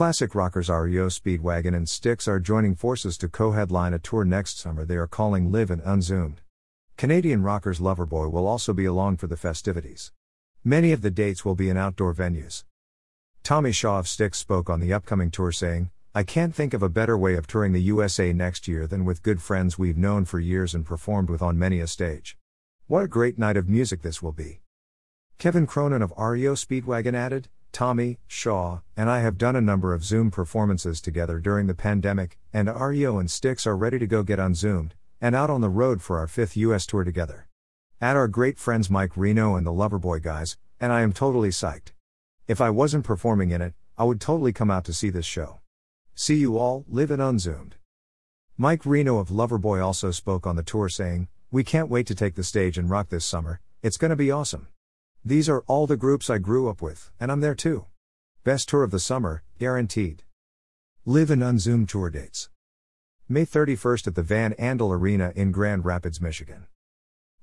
Classic rockers REO Speedwagon and Styx are joining forces to co headline a tour next summer they are calling Live and Unzoomed. Canadian rockers Loverboy will also be along for the festivities. Many of the dates will be in outdoor venues. Tommy Shaw of Styx spoke on the upcoming tour saying, I can't think of a better way of touring the USA next year than with good friends we've known for years and performed with on many a stage. What a great night of music this will be. Kevin Cronin of REO Speedwagon added, Tommy, Shaw, and I have done a number of Zoom performances together during the pandemic, and REO and Styx are ready to go get unzoomed, and out on the road for our fifth US tour together. Add our great friends Mike Reno and the Loverboy guys, and I am totally psyched. If I wasn't performing in it, I would totally come out to see this show. See you all, live and unzoomed. Mike Reno of Loverboy also spoke on the tour saying, We can't wait to take the stage and rock this summer, it's gonna be awesome. These are all the groups I grew up with, and I'm there too. Best tour of the summer, guaranteed. Live and Unzoomed tour dates. May 31st at the Van Andel Arena in Grand Rapids, Michigan.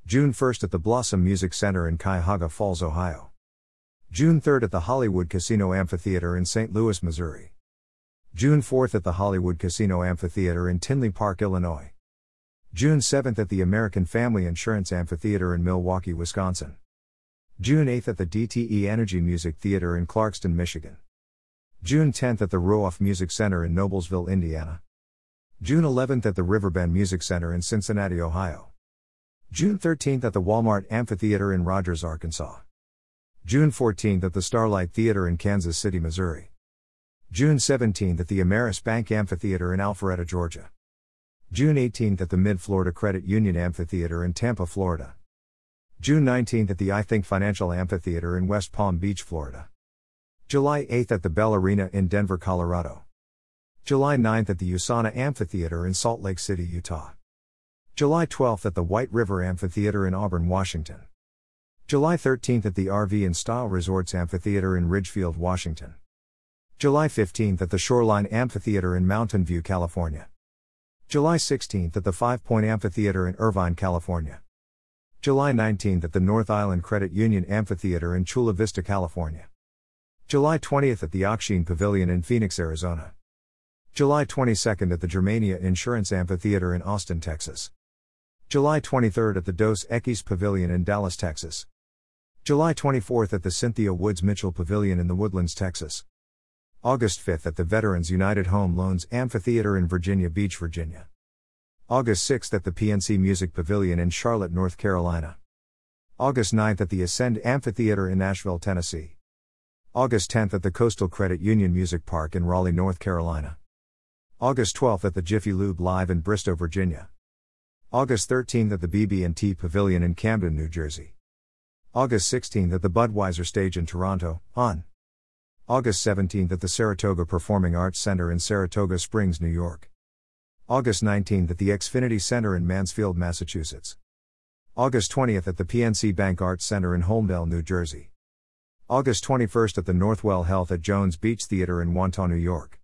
June 1st at the Blossom Music Center in Cuyahoga Falls, Ohio. June 3rd at the Hollywood Casino Amphitheater in St. Louis, Missouri. June 4th at the Hollywood Casino Amphitheater in Tinley Park, Illinois. June 7th at the American Family Insurance Amphitheater in Milwaukee, Wisconsin. June 8th at the DTE Energy Music Theater in Clarkston, Michigan. June 10th at the Ruoff Music Center in Noblesville, Indiana. June 11th at the Riverbend Music Center in Cincinnati, Ohio. June 13th at the Walmart Amphitheater in Rogers, Arkansas. June 14th at the Starlight Theater in Kansas City, Missouri. June 17th at the Ameris Bank Amphitheater in Alpharetta, Georgia. June 18th at the Mid Florida Credit Union Amphitheater in Tampa, Florida. June 19th at the iTHINK Financial Amphitheater in West Palm Beach, Florida. July 8th at the Ball Arena in Denver, Colorado. July 9th at the USANA Amphitheater in Salt Lake City, Utah. July 12th at the White River Amphitheater in Auburn, Washington. July 13th at the RV Inn Style Resorts Amphitheater in Ridgefield, Washington. July 15th at the Shoreline Amphitheater in Mountain View, California. July 16th at the Five Point Amphitheater in Irvine, California. July 19th at the North Island Credit Union Amphitheater in Chula Vista, California. July 20th at the Ak-Chin Pavilion in Phoenix, Arizona. July 22nd at the Germania Insurance Amphitheater in Austin, Texas. July 23rd at the Dos Equis Pavilion in Dallas, Texas. July 24th at the Cynthia Woods Mitchell Pavilion in the Woodlands, Texas. August 5th at the Veterans United Home Loans Amphitheater in Virginia Beach, Virginia. August 6 at the PNC Music Pavilion in Charlotte, North Carolina. August 9 at the Ascend Amphitheater in Nashville, Tennessee. August 10 at the Coastal Credit Union Music Park in Raleigh, North Carolina. August 12 at the Jiffy Lube Live in Bristow, Virginia. August 13 at the BB&T Pavilion in Camden, New Jersey. August 16 at the Budweiser Stage in Toronto, on. August 17 at the Saratoga Performing Arts Center in Saratoga Springs, New York. August 19th at the Xfinity Center in Mansfield, Massachusetts. August 20th at the PNC Bank Arts Center in Holmdel, New Jersey. August 21st at the Northwell Health at Jones Beach Theater in Wantagh, New York.